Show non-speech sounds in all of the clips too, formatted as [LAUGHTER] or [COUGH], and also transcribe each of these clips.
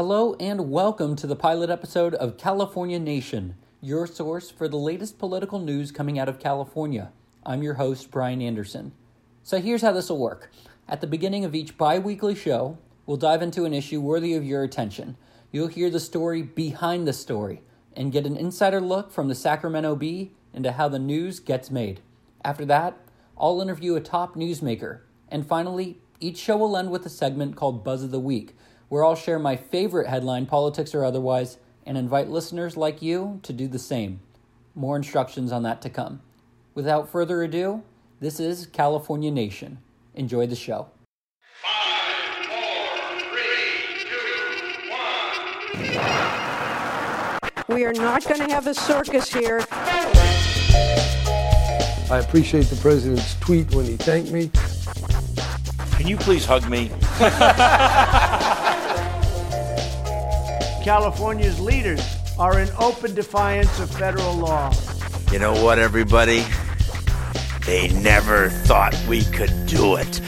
Hello and welcome to the pilot episode of California Nation, your source for the latest political news coming out of California. I'm your host, Brian Anderson. So here's how this will work. At the beginning of each bi weekly show, we'll dive into an issue worthy of your attention. You'll hear the story behind the story and get an insider look from the Sacramento Bee into how the news gets made. After that, I'll interview a top newsmaker. And finally, each show will end with a segment called Buzz of the Week where I'll share my favorite headline, politics or otherwise, and invite listeners like you to do the same. More instructions on that to come. Without further ado, this is California Nation. Enjoy the show. Five, four, three, two, one. We are not going to have a circus here. I appreciate the president's tweet when he thanked me. Can you please hug me? [LAUGHS] California's leaders are in open defiance of federal law. You know what, everybody? They never thought we could do it.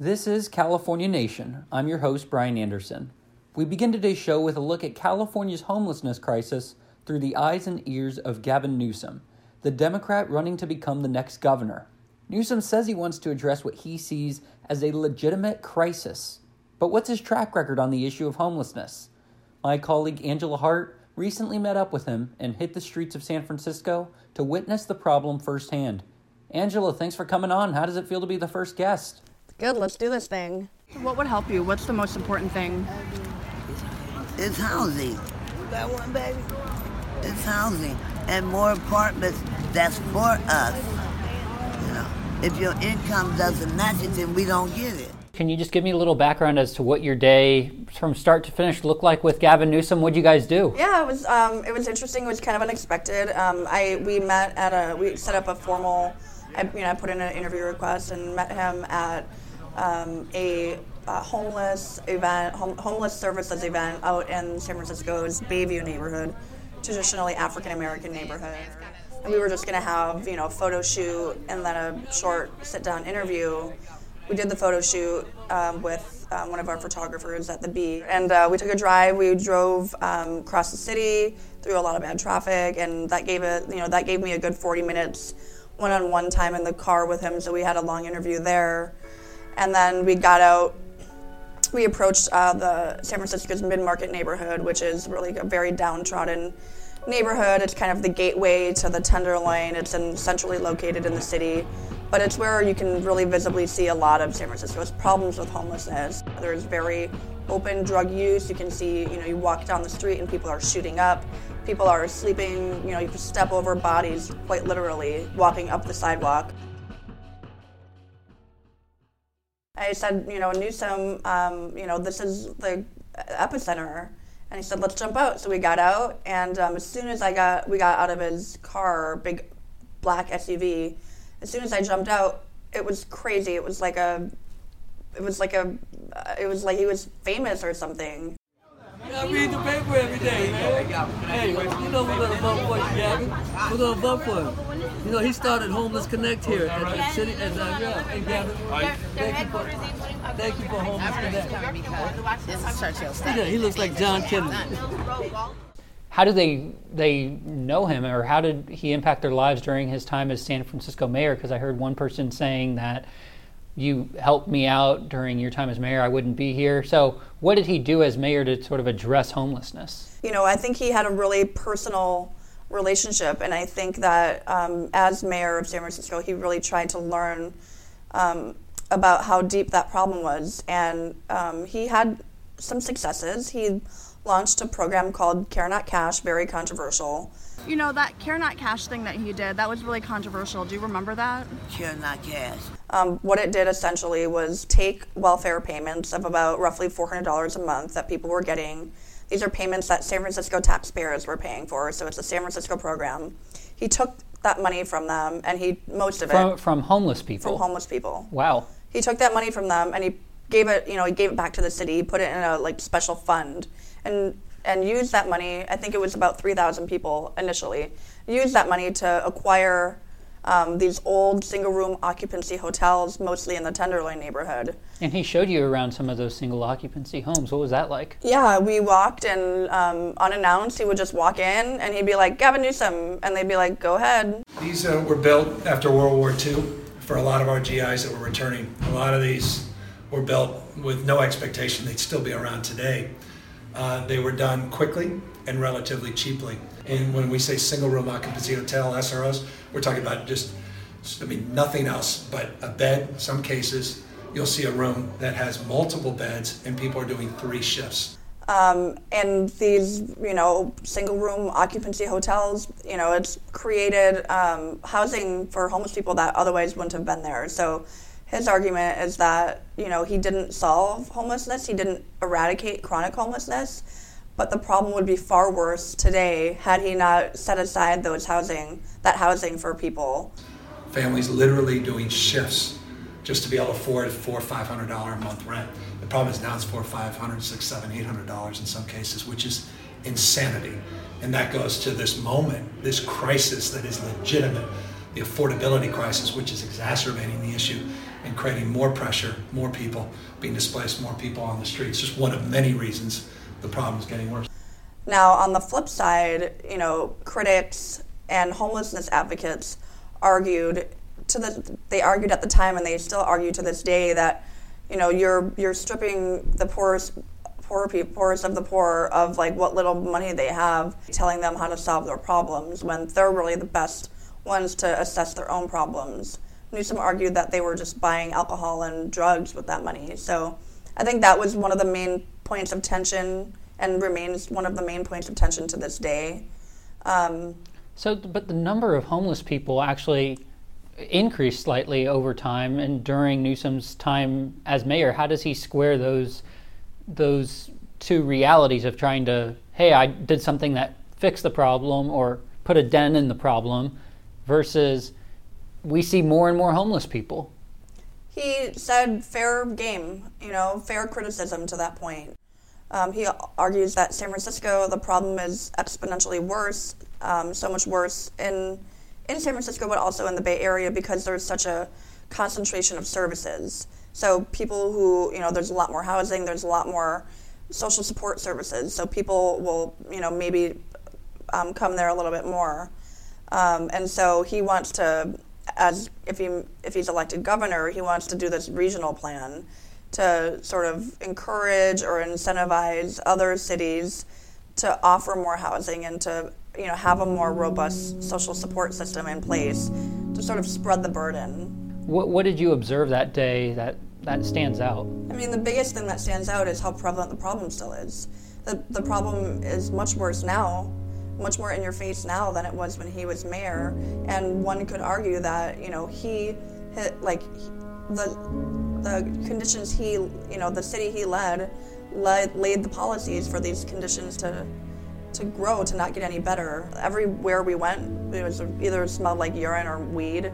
This is California Nation. I'm your host, Brian Anderson. We begin today's show with a look at California's homelessness crisis through the eyes and ears of Gavin Newsom, the Democrat running to become the next governor. Newsom says he wants to address what he sees as a legitimate crisis. But what's his track record on the issue of homelessness? My colleague Angela Hart recently met up with him and hit the streets of San Francisco to witness the problem firsthand. Angela, thanks for coming on. How does it feel to be the first guest? Good, let's do this thing. What would help you? What's the most important thing? It's housing. You got one, baby? It's housing. And more apartments that's for us. You know, if your income doesn't match it, then we don't get it. Can you just give me a little background as to what your day from start to finish looked like with Gavin Newsom? What'd you guys do? Yeah, it was um, it was interesting. It was kind of unexpected. Um, I we met at a we set up a formal. I, you know, I put in an interview request and met him at um, a, uh homeless event, hom- homeless services event out in San Francisco's Bayview neighborhood, traditionally African American neighborhood. We were just gonna have you know a photo shoot and then a short sit down interview. We did the photo shoot um, with um, one of our photographers at the Bee, and uh, we took a drive. We drove um, across the city through a lot of bad traffic, and that gave it you know that gave me a good 40 minutes one-on-one time in the car with him. So we had a long interview there, and then we got out we approached uh, the San Francisco's mid-market neighborhood, which is really a very downtrodden neighborhood. It's kind of the gateway to the Tenderloin. It's in, centrally located in the city, but it's where you can really visibly see a lot of San Francisco's problems with homelessness. There's very open drug use. You can see, you know, you walk down the street and people are shooting up. People are sleeping, you know, you step over bodies quite literally walking up the sidewalk. I said, you know, Newsom, um, you know, this is the epicenter. And he said, let's jump out. So we got out, and um, as soon as I got, we got out of his car, big black SUV. As soon as I jumped out, it was crazy. It was like a, it was like a, uh, it was like he was famous or something. I read the paper every day, man. Hey, you know we're gonna vote for you, Gavin. We're gonna vote for him. You know, he started Homeless Connect here at the city. At the, yeah. Hey, Gavin, thank you for, thank you for Homeless Connect. This is Churchill's Yeah, he looks like John Kennedy. How did they they know him, or how did he impact their lives during his time as San Francisco mayor? Because I heard one person saying that you helped me out during your time as mayor, I wouldn't be here. So, what did he do as mayor to sort of address homelessness? you know, I think he had a really personal relationship, and I think that um, as mayor of San Francisco, he really tried to learn um, about how deep that problem was, and um, he had some successes. He launched a program called Care Not Cash, very controversial. You know, that Care Not Cash thing that he did, that was really controversial. Do you remember that? Care not cash. Um, what it did essentially was take welfare payments of about roughly $400 a month that people were getting. These are payments that San Francisco taxpayers were paying for, so it's a San Francisco program. He took that money from them, and he most of it From, from homeless people. from homeless people. Wow. He took that money from them and he gave it, you know, he gave it back to the city. He put it in a like special fund and and used that money. I think it was about three thousand people initially. Used that money to acquire um, these old single room occupancy hotels, mostly in the Tenderloin neighborhood. And he showed you around some of those single occupancy homes. What was that like? Yeah, we walked and um, unannounced, he would just walk in and he'd be like, Gavin Newsom. And they'd be like, go ahead. These uh, were built after World War II for a lot of our GIs that were returning. A lot of these were built with no expectation they'd still be around today. Uh, they were done quickly and relatively cheaply. And when we say single room occupancy hotel, SROs, we're talking about just, I mean, nothing else but a bed. Some cases, you'll see a room that has multiple beds and people are doing three shifts. Um, and these, you know, single room occupancy hotels, you know, it's created um, housing for homeless people that otherwise wouldn't have been there. So his argument is that, you know, he didn't solve homelessness, he didn't eradicate chronic homelessness, but the problem would be far worse today had he not set aside those housing, that housing for people. Families literally doing shifts just to be able to afford four five hundred dollar a month rent. The problem is now it's four, five hundred, six, seven, eight hundred dollars in some cases, which is insanity. And that goes to this moment, this crisis that is legitimate, the affordability crisis, which is exacerbating the issue and creating more pressure, more people being displaced, more people on the streets. Just one of many reasons the problem is getting worse. Now, on the flip side, you know, critics and homelessness advocates argued to the they argued at the time and they still argue to this day that you know you're you're stripping the poorest poor people poorest of the poor of like what little money they have telling them how to solve their problems when they're really the best ones to assess their own problems newsom argued that they were just buying alcohol and drugs with that money so i think that was one of the main points of tension and remains one of the main points of tension to this day um, So, but the number of homeless people actually increased slightly over time and during Newsom's time as mayor. How does he square those those two realities of trying to, hey, I did something that fixed the problem or put a dent in the problem, versus we see more and more homeless people. he said fair game, you know, fair criticism to that point. Um, he argues that San Francisco, the problem is exponentially worse, um, so much worse in in San Francisco, but also in the Bay Area because there's such a concentration of services. So people who, you know, there's a lot more housing, there's a lot more social support services. So people will, you know, maybe um, come there a little bit more. Um, and so he wants to, as if he if he's elected governor, he wants to do this regional plan to sort of encourage or incentivize other cities to offer more housing and to you know have a more robust social support system in place to sort of spread the burden. What, what did you observe that day that that stands out? I mean, the biggest thing that stands out is how prevalent the problem still is. The, the problem is much worse now, much more in your face now than it was when he was mayor. And one could argue that, you know, he hit, like, the, the conditions he, you know, the city he led, led laid the policies for these conditions to to grow, to not get any better. Everywhere we went, it was either smelled like urine or weed.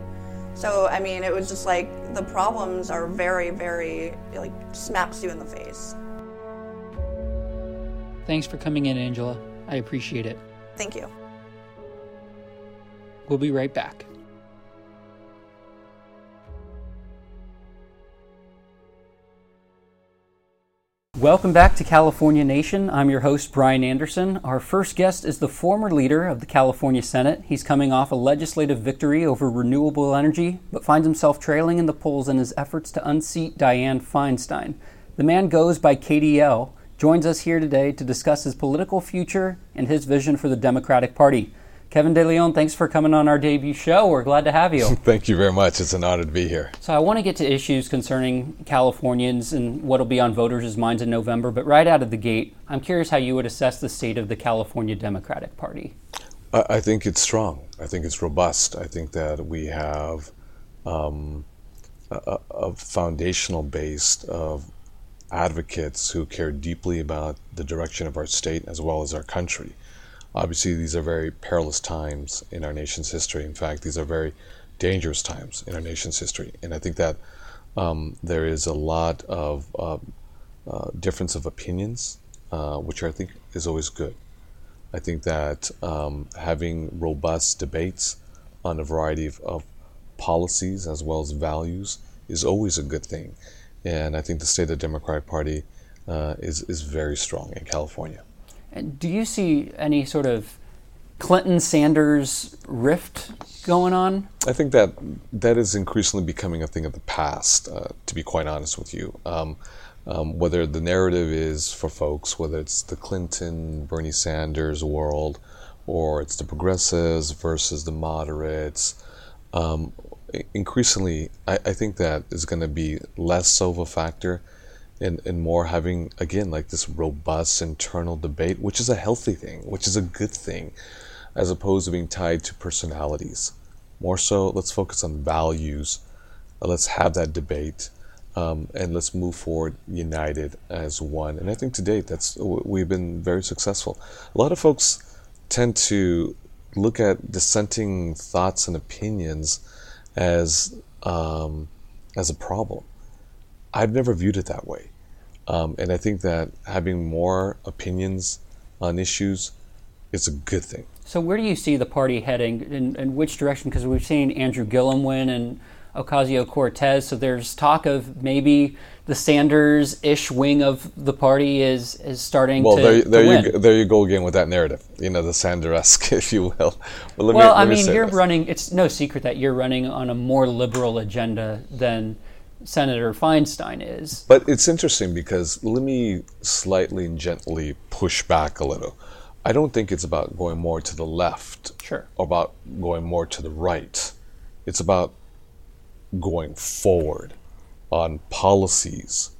So I mean, it was just like the problems are very, very like smacks you in the face. Thanks for coming in, Angela. I appreciate it. Thank you. We'll be right back. Welcome back to California Nation. I'm your host, Brian Anderson. Our first guest is the former leader of the California Senate. He's coming off a legislative victory over renewable energy, but finds himself trailing in the polls in his efforts to unseat Dianne Feinstein. The man goes by KDL, joins us here today to discuss his political future and his vision for the Democratic Party. Kevin De Leon, thanks for coming on our debut show. We're glad to have you. [LAUGHS] Thank you very much. It's an honor to be here. So, I want to get to issues concerning Californians and what will be on voters' minds in November, but right out of the gate, I'm curious how you would assess the state of the California Democratic Party. I, I think it's strong. I think it's robust. I think that we have um, a, a foundational base of advocates who care deeply about the direction of our state as well as our country. Obviously, these are very perilous times in our nation's history. In fact, these are very dangerous times in our nation's history. And I think that um, there is a lot of uh, uh, difference of opinions, uh, which I think is always good. I think that um, having robust debates on a variety of, of, policies as well as values is always a good thing. And I think the state of the Democratic Party uh, is, is very strong in California. And do you see any sort of Clinton Sanders rift going on? I think that that is increasingly becoming a thing of the past, uh, to be quite honest with you. Um, um, whether the narrative is for folks, whether it's the Clinton, Bernie Sanders world, or it's the progressives versus the moderates, um, increasingly, I, I, think that is going to be less of a factor and, and more having, again, like this robust internal debate, which is a healthy thing, which is a good thing, as opposed to being tied to personalities. More so, let's focus on values. Let's have that debate. Um, and let's move forward united as one. And I think to date, that's we've been very successful. A lot of folks tend to look at dissenting thoughts and opinions as um, as a problem. I've never viewed it that way, um, and I think that having more opinions on issues is a good thing. So, where do you see the party heading, in, in which direction? Because we've seen Andrew Gillum win and Ocasio Cortez, so there's talk of maybe the Sanders-ish wing of the party is is starting well, to, there, there to you win. go, there you go again with that narrative. You know, the Sanders-esque, [LAUGHS] if you will. Well, me, I mean, you're this. running. It's no secret that you're running on a more liberal agenda than Senator Feinstein is. But it's interesting because let me slightly and gently push back a little. I don't think it's about going more to the left sure. or about going more to the right. It's about going forward on policies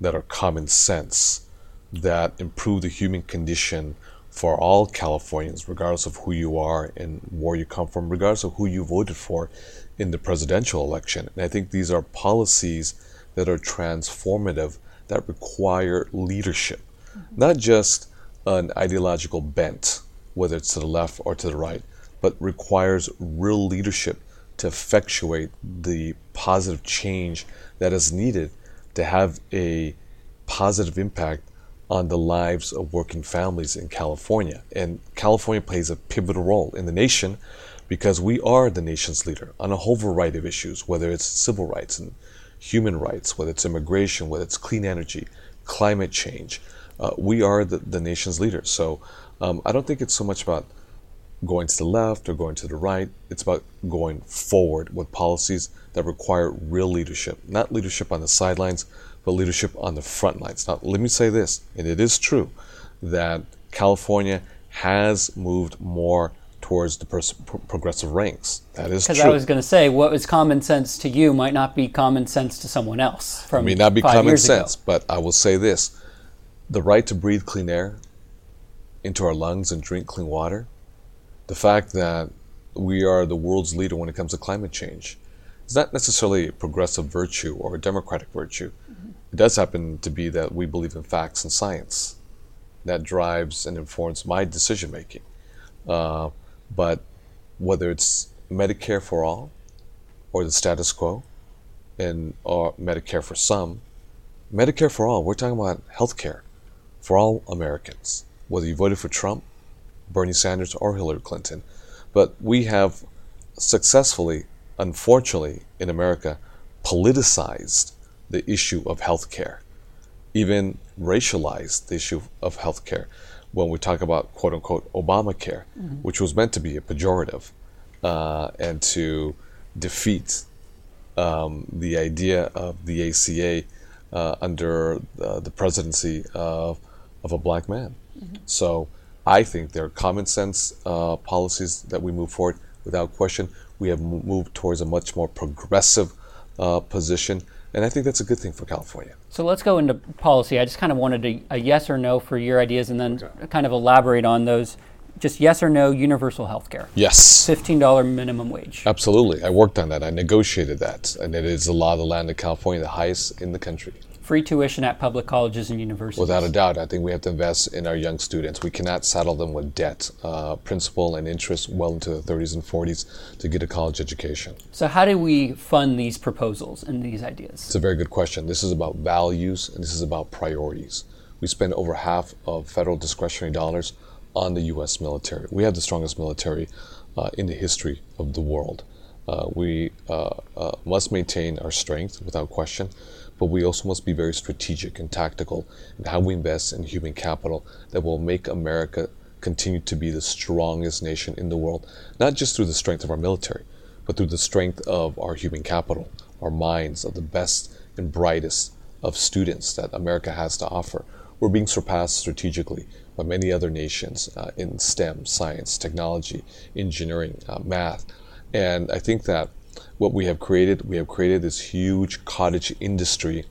that are common sense, that improve the human condition for all Californians, regardless of who you are and where you come from, regardless of who you voted for in the presidential election. And I think these are policies that are transformative, that require leadership, mm-hmm. not just an ideological bent, whether it's to the left or to the right, but requires real leadership to effectuate the positive change that is needed to have a positive impact on the lives of working families in California. And California plays a pivotal role in the nation because we are the nation's leader on a whole variety of issues, whether it's civil rights and human rights, whether it's immigration, whether it's clean energy, climate change. Uh, we are the, the nation's leader. So um, I don't think it's so much about going to the left or going to the right. It's about going forward with policies that require real leadership, not leadership on the sidelines, but leadership on the front lines. Now, let me say this, and it is true that California has moved more towards the pers- progressive ranks. That is true. Because I was going to say, what was common sense to you might not be common sense to someone else. From it may not be common sense, ago. but I will say this: the right to breathe clean air into our lungs and drink clean water the fact that we are the world's leader when it comes to climate change is not necessarily a progressive virtue or a democratic virtue. Mm-hmm. It does happen to be that we believe in facts and science. That drives and informs my decision making. Uh, but whether it's Medicare for all or the status quo and or Medicare for some, Medicare for all, we're talking about health care for all Americans. Whether you voted for Trump Bernie Sanders or Hillary Clinton. But we have successfully, unfortunately, in America, politicized the issue of health care, even racialized the issue of health care when we talk about quote unquote Obamacare, mm-hmm. which was meant to be a pejorative uh, and to defeat um, the idea of the ACA uh, under uh, the presidency of, of a black man. Mm-hmm. So I think there are common sense uh, policies that we move forward without question. We have moved towards a much more progressive uh, position, and I think that's a good thing for California. So let's go into policy. I just kind of wanted a, a yes or no for your ideas, and then okay. kind of elaborate on those. Just yes or no, universal health care. Yes. $15 minimum wage. Absolutely. I worked on that. I negotiated that. And it is the law of the land in California, the highest in the country free tuition at public colleges and universities. Without a doubt, I think we have to invest in our young students. We cannot saddle them with debt, uh, principal, and interest well into the 30s and 40s to get a college education. So, how do we fund these proposals and these ideas? It's a very good question. This is about values and this is about priorities. We spend over half of federal discretionary dollars on the U.S. military. We have the strongest military uh, in the history of the world. Uh, we uh, uh, must maintain our strength without question, but we also must be very strategic and tactical in how we invest in human capital that will make America continue to be the strongest nation in the world, not just through the strength of our military, but through the strength of our human capital, our minds, of the best and brightest of students that America has to offer. We're being surpassed strategically by many other nations uh, in STEM, science, technology, engineering, uh, math. And I think that what we have created, we have created this huge cottage industry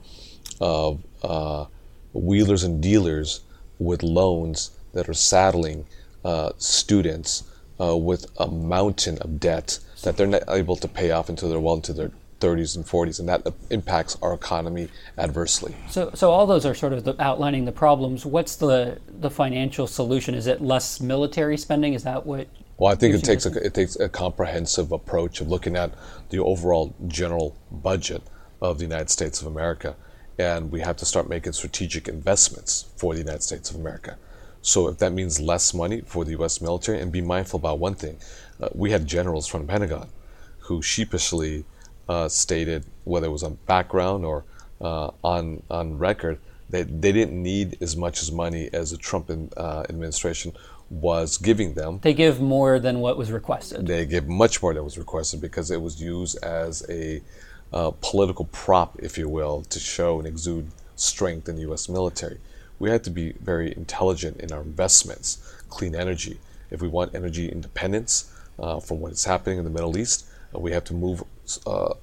of uh, wheelers and dealers with loans that are saddling uh, students uh, with a mountain of debt that they're not able to pay off until they're well into their 30s and 40s, and that impacts our economy adversely. So, so all those are sort of the, outlining the problems. What's the the financial solution? Is it less military spending? Is that what? Well, I think it takes a, it takes a comprehensive approach of looking at the overall general budget of the United States of America, and we have to start making strategic investments for the United States of America. So, if that means less money for the U.S. military, and be mindful about one thing, uh, we had generals from the Pentagon who sheepishly uh, stated, whether it was on background or uh, on on record, that they didn't need as much as money as the Trump uh, administration was giving them. They give more than what was requested. They give much more than was requested because it was used as a uh, political prop, if you will, to show and exude strength in the U.S. military. We have to be very intelligent in our investments. Clean energy. If we want energy independence uh, from what is happening in the Middle East, uh, we have to move uh,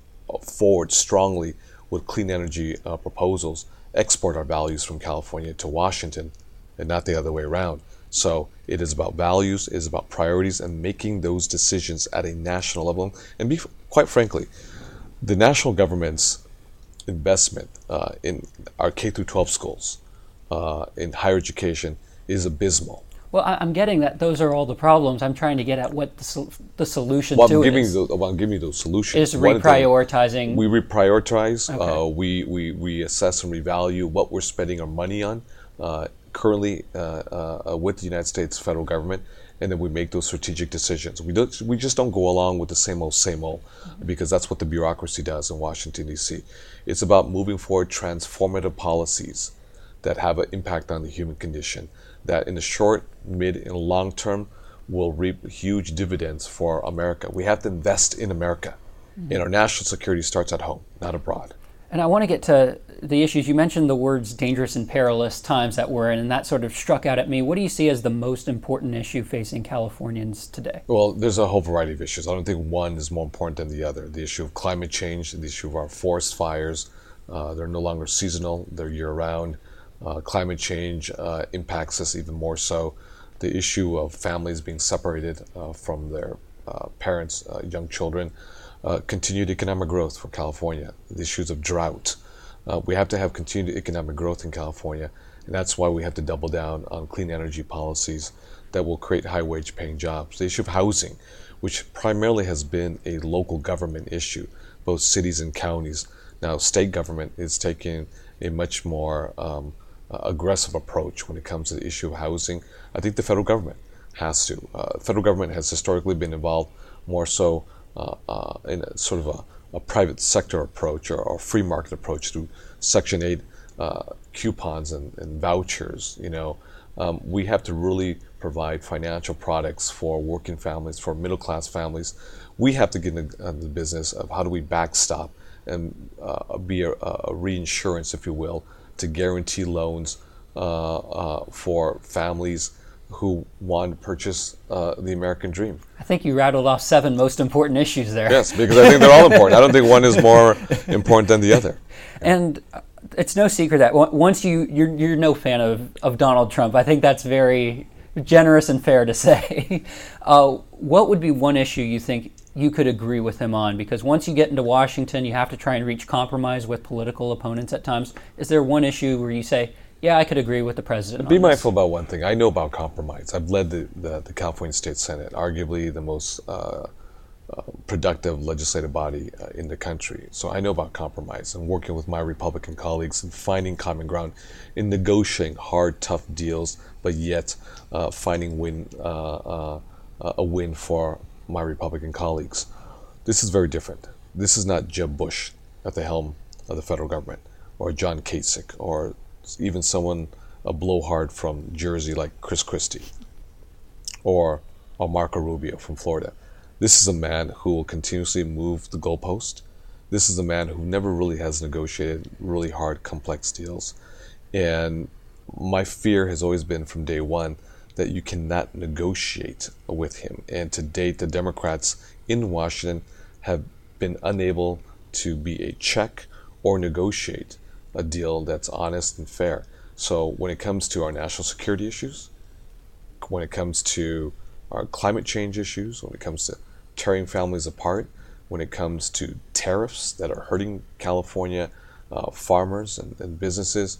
forward strongly with clean energy uh, proposals, export our values from California to Washington, and not the other way around. So it is about values, it is about priorities, and making those decisions at a national level. And be quite frankly, the national government's investment uh, in our K through 12 schools, uh, in higher education, is abysmal. Well, I'm getting that those are all the problems. I'm trying to get at what the, the solution well, to I'm giving is. The, well, I'm giving you those solutions. Is reprioritizing. We reprioritize. Okay. Uh, we, we, we assess and revalue what we're spending our money on uh, currently uh, uh, with the United States federal government, and then we make those strategic decisions. We don't. We just don't go along with the same old, same old, because that's what the bureaucracy does in Washington D.C. It's about moving forward transformative policies that have an impact on the human condition that in the short, mid, and long term will reap huge dividends for America. We have to invest in America. Mm-hmm. And our national security starts at home, not abroad. And I want to get to the issues. You mentioned the words dangerous and perilous times that we're in, and that sort of struck out at me. What do you see as the most important issue facing Californians today? Well, there's a whole variety of issues. I don't think one is more important than the other. The issue of climate change, the issue of our forest fires, uh, they're no longer seasonal, they're year round. Uh, climate change uh, impacts us even more so. The issue of families being separated uh, from their uh, parents, uh, young children, uh, continued economic growth for California, the issues of drought. we have to have continued economic growth in California, and that's why we have to double down on clean energy policies that will create high wage paying jobs. The issue of housing, which primarily has been a local government issue, both cities and counties. Now, state government is taking a much more um, uh, aggressive approach when it comes to the issue of housing. I think the federal government has to. Uh, federal government has historically been involved more so uh, uh, in a, sort of a, a, private sector approach or, free market approach through Section 8 uh, coupons and, and, vouchers. You know, um, we have to really provide financial products for working families, for middle class families. We have to get into the business of how do we backstop and uh, be a, a reinsurance, if you will, to guarantee loans uh, uh, for families who want to purchase uh, the American dream. I think you rattled off seven most important issues there. Yes, because I think they're all important. I don't think one is [LAUGHS] more important than the other. And it's no secret that once you you're, you're no fan of, of Donald Trump. I think that's very generous and fair to [LAUGHS] say. Uh, what would be one issue you think you could agree with him on? Because once you get into Washington, you have to try and reach compromise with political opponents at times. Is there one issue where you say, yeah, I could agree with the president. Be mindful about one thing. I know about compromise. I've led the, the, the California State Senate, arguably the most uh, uh, productive legislative body uh, in the country. So I know about compromise and working with my Republican colleagues and finding common ground in negotiating hard, tough deals, but yet uh, finding win uh, uh, a win for my Republican colleagues. This is very different. This is not Jeb Bush at the helm of the federal government, or John Kasich, or even someone a blowhard from Jersey like Chris Christie, or, or Marco Rubio from Florida. This is a man who will continuously move the goalpost. This is a man who never really has negotiated really hard, complex deals. And my fear has always been from day one that you cannot negotiate with him. And to date, the Democrats in Washington have been unable to be a check or negotiate a deal that's honest and fair. So when it comes to our national security issues, when it comes to our climate change issues, when it comes to tearing families apart, when it comes to tariffs that are hurting California uh, farmers and, and businesses,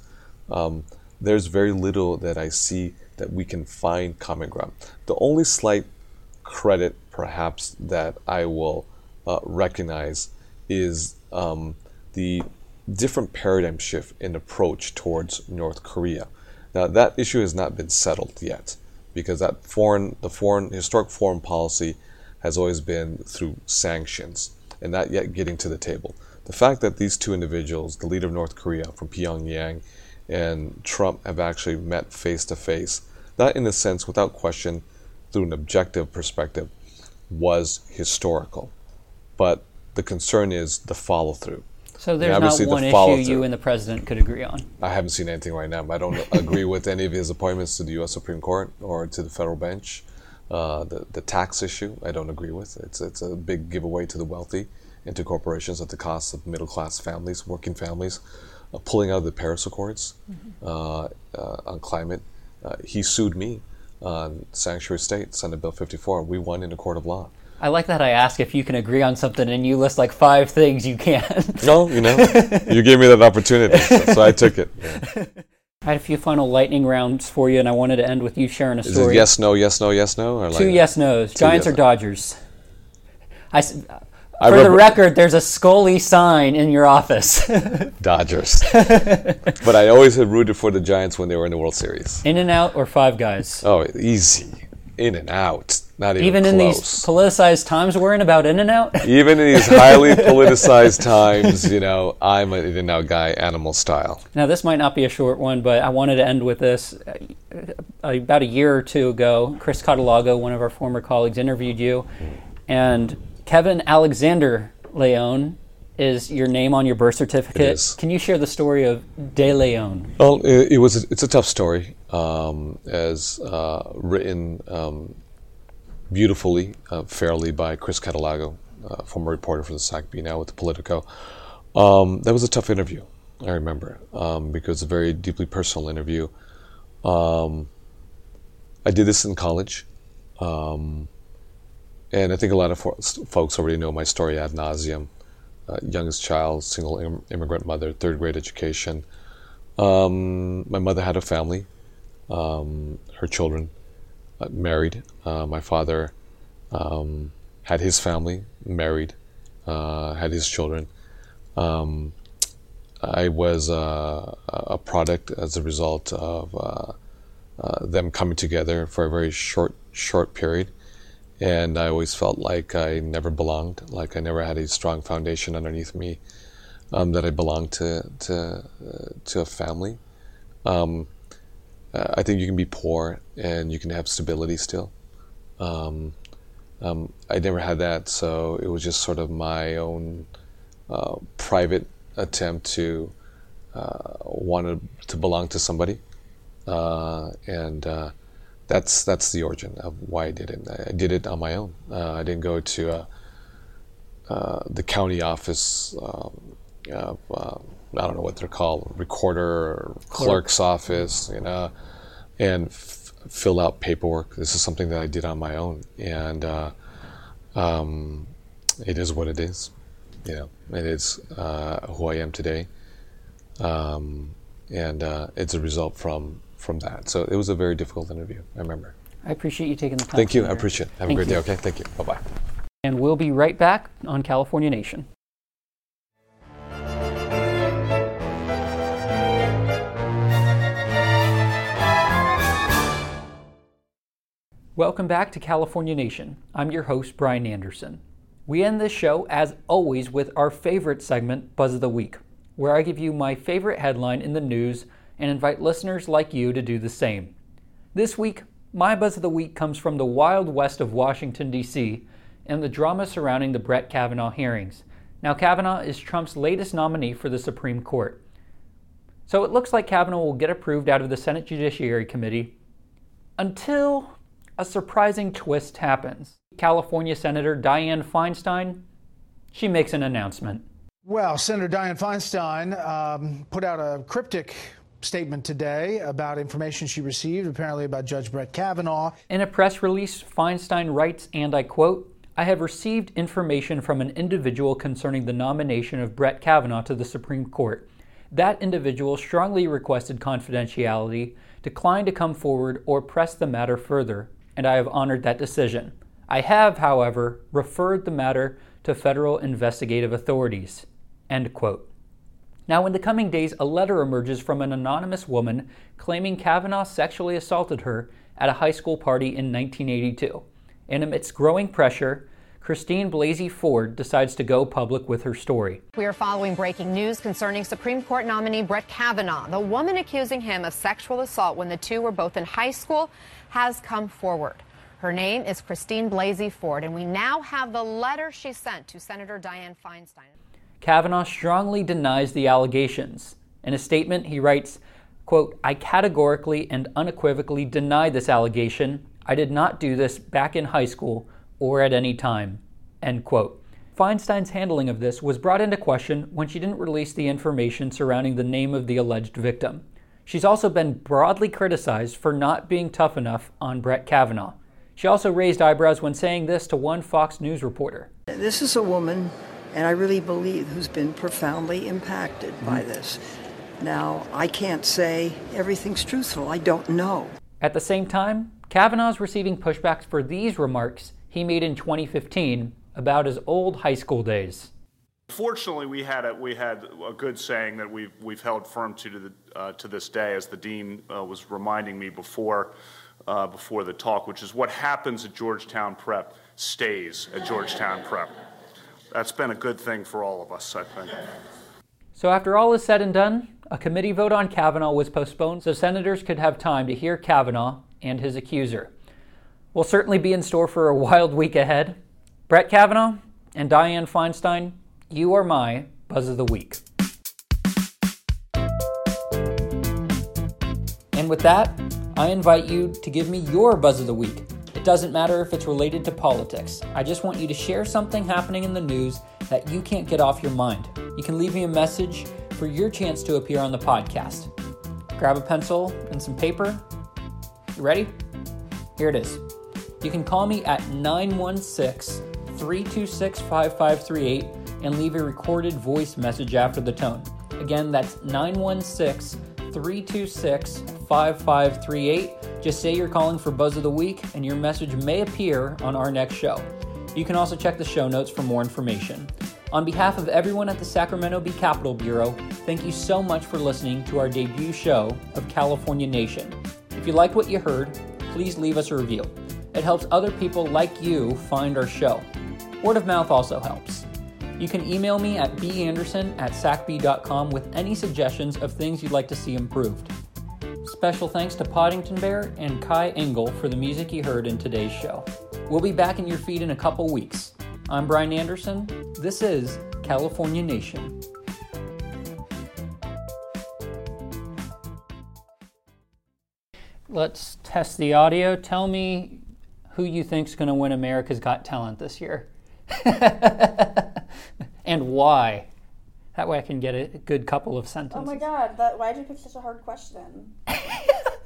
um, there's very little that I see that we can find common ground. The only slight credit, perhaps, that I will uh, recognize is um, the different paradigm shift in approach towards North Korea. Now, that issue has not been settled yet because that foreign, the foreign, historic foreign policy has always been through sanctions and not yet getting to the table. The fact that these two individuals, the leader of North Korea from Pyongyang and Trump, have actually met face to face, that in a sense, without question, through an objective perspective, was historical. But the concern is the follow through. So there's not one issue you and the president could agree on. I haven't seen anything right now. I don't [LAUGHS] agree with any of his appointments to the U.S. Supreme Court or to the federal bench. Uh, the the tax issue, I don't agree with. It's it's a big giveaway to the wealthy and to corporations at the cost of middle class families, working families. Uh, pulling out of the Paris Accords mm-hmm. uh, uh on climate. Uh, he sued me on sanctuary state, Senate Bill 54. We won in a court of law. I like that I ask if you can agree on something and you list like five things you can't. no, you know, you gave me that opportunity, so, so I took it. Yeah. [LAUGHS] I had a few final lightning rounds for you, and I wanted to end with you sharing a Is story. It yes, no, yes, no, yes, no, or two like yes, nos. Giants yes, or Dodgers? I, I for the record, there's a Scully sign in your office. [LAUGHS] Dodgers. but I always had rooted for the Giants when they were in the World Series. In and out or five guys? Oh, easy. In and out. Not even, even in these politicized times we're in about in and out. [LAUGHS] even in these highly [LAUGHS] politicized times, you know, I'm an in and out guy, animal style. Now this might not be a short one, but I wanted to end with this. Uh, about a year or two ago, Chris Cadelago, one of our former colleagues, interviewed you, and Kevin Alexander Leon is your name on your birth certificate. Can you share the story of De Leon? Well, it, it was a, it's a tough story, um, as uh, written um, beautifully, uh, fairly by Chris Cadelago, uh, former reporter for the SAC SACB, now with the Politico. Um, that was a tough interview, I remember, um, because a very deeply personal interview. Um, I did this in college, um, and I think a lot of folks already know my story ad nauseum. Uh, youngest child, single Im- immigrant mother, third grade education. Um, my mother had a family, um, her children married. Uh, my father um, had his family, married, uh, had his children. Um, I was uh, a product as a result of uh, them coming together for a very short, short period. And I always felt like I never belonged, like I never had a strong foundation underneath me, um, that I belonged to to to a family. Um, uh, I think you can be poor and you can have stability still. Um, um, I never had that, so it was just sort of my own uh, private attempt to uh, wanted to belong to somebody, uh, and uh, that's that's the origin of why I did it. I did it on my own. I didn't go to the county office. Um, I don't know what they're called, recorder clerk's Clerk. office, you know, and f- fill out paperwork. This is something that I did on my own, and uh, um, it is what it is. You know, it is uh, who I am today, um, and uh, it's a result from from that. So it was a very difficult interview. I remember. I appreciate you taking the time. Thank you. I appreciate it. Have Thank a great you. day. Okay. Thank you. Bye bye. And we'll be right back on California Nation. Welcome back to California Nation. I'm your host, Brian Anderson. We end this show, as always, with our favorite segment, Buzz of the Week, where I give you my favorite headline in the news and invite listeners like you to do the same. This week, my Buzz of the Week comes from the wild west of Washington, D.C., and the drama surrounding the Brett Kavanaugh hearings. Now, Kavanaugh is Trump's latest nominee for the Supreme Court. So it looks like Kavanaugh will get approved out of the Senate Judiciary Committee until a surprising twist happens. California Senator Dianne Feinstein, she makes an announcement. Well, Senator Dianne Feinstein um, put out a cryptic statement today about information she received, apparently about Judge Brett Kavanaugh. In a press release, Feinstein writes, and I quote, I have received information from an individual concerning the nomination of Brett Kavanaugh to the Supreme Court. That individual strongly requested confidentiality, declined to come forward or press the matter further, and I have honored that decision. I have, however, referred the matter to federal investigative authorities. End quote. Now, in the coming days, a letter emerges from an anonymous woman claiming Kavanaugh sexually assaulted her at a high school party in 1982. And amidst growing pressure, Christine Blasey Ford decides to go public with her story. We are following breaking news concerning Supreme Court nominee Brett Kavanaugh. The woman accusing him of sexual assault when the two were both in high school has come forward. Her name is Christine Blasey Ford, and we now have the letter she sent to Senator Dianne Feinstein. Kavanaugh strongly denies the allegations. In a statement, he writes, quote, I categorically and unequivocally deny this allegation. I did not do this back in high school or at any time. End quote. Feinstein's handling of this was brought into question when she didn't release the information surrounding the name of the alleged victim. She's also been broadly criticized for not being tough enough on Brett Kavanaugh. She also raised eyebrows when saying this to one Fox News reporter. This is a woman, and I really believe, who's been profoundly impacted by mm-hmm. this. Now, I can't say everything's truthful. I don't know. At the same time, Kavanaugh's receiving pushbacks for these remarks he made in 2015 about his old high school days. Fortunately, we had a, we had a good saying that we've, we've held firm to to, the, uh, to this day, as the dean uh, was reminding me before, uh, before the talk, which is what happens at Georgetown Prep stays at Georgetown Prep. That's been a good thing for all of us, I think. So, after all is said and done, a committee vote on Kavanaugh was postponed so senators could have time to hear Kavanaugh and his accuser. We'll certainly be in store for a wild week ahead. Brett Kavanaugh and Dianne Feinstein, you are my Buzz of the Week. And with that, I invite you to give me your Buzz of the Week. It doesn't matter if it's related to politics. I just want you to share something happening in the news that you can't get off your mind. You can leave me a message for your chance to appear on the podcast. Grab a pencil and some paper. You ready? Here it is. You can call me at 916 326 5538 and leave a recorded voice message after the tone. Again, that's 916 326 5538. Just say you're calling for Buzz of the Week, and your message may appear on our next show. You can also check the show notes for more information. On behalf of everyone at the Sacramento Bee Capitol Bureau, thank you so much for listening to our debut show of California Nation. If you liked what you heard, please leave us a review. It helps other people like you find our show. Word of mouth also helps. You can email me at banderson at sacbee.com with any suggestions of things you'd like to see improved. Special thanks to Poddington Bear and Kai Engel for the music you heard in today's show. We'll be back in your feed in a couple weeks. I'm Brian Anderson. This is California Nation. Let's test the audio. Tell me who you think's going to win America's Got Talent this year. [LAUGHS] and why. That way I can get a good couple of sentences. Oh my god, that, why'd you pick such a hard question? [LAUGHS]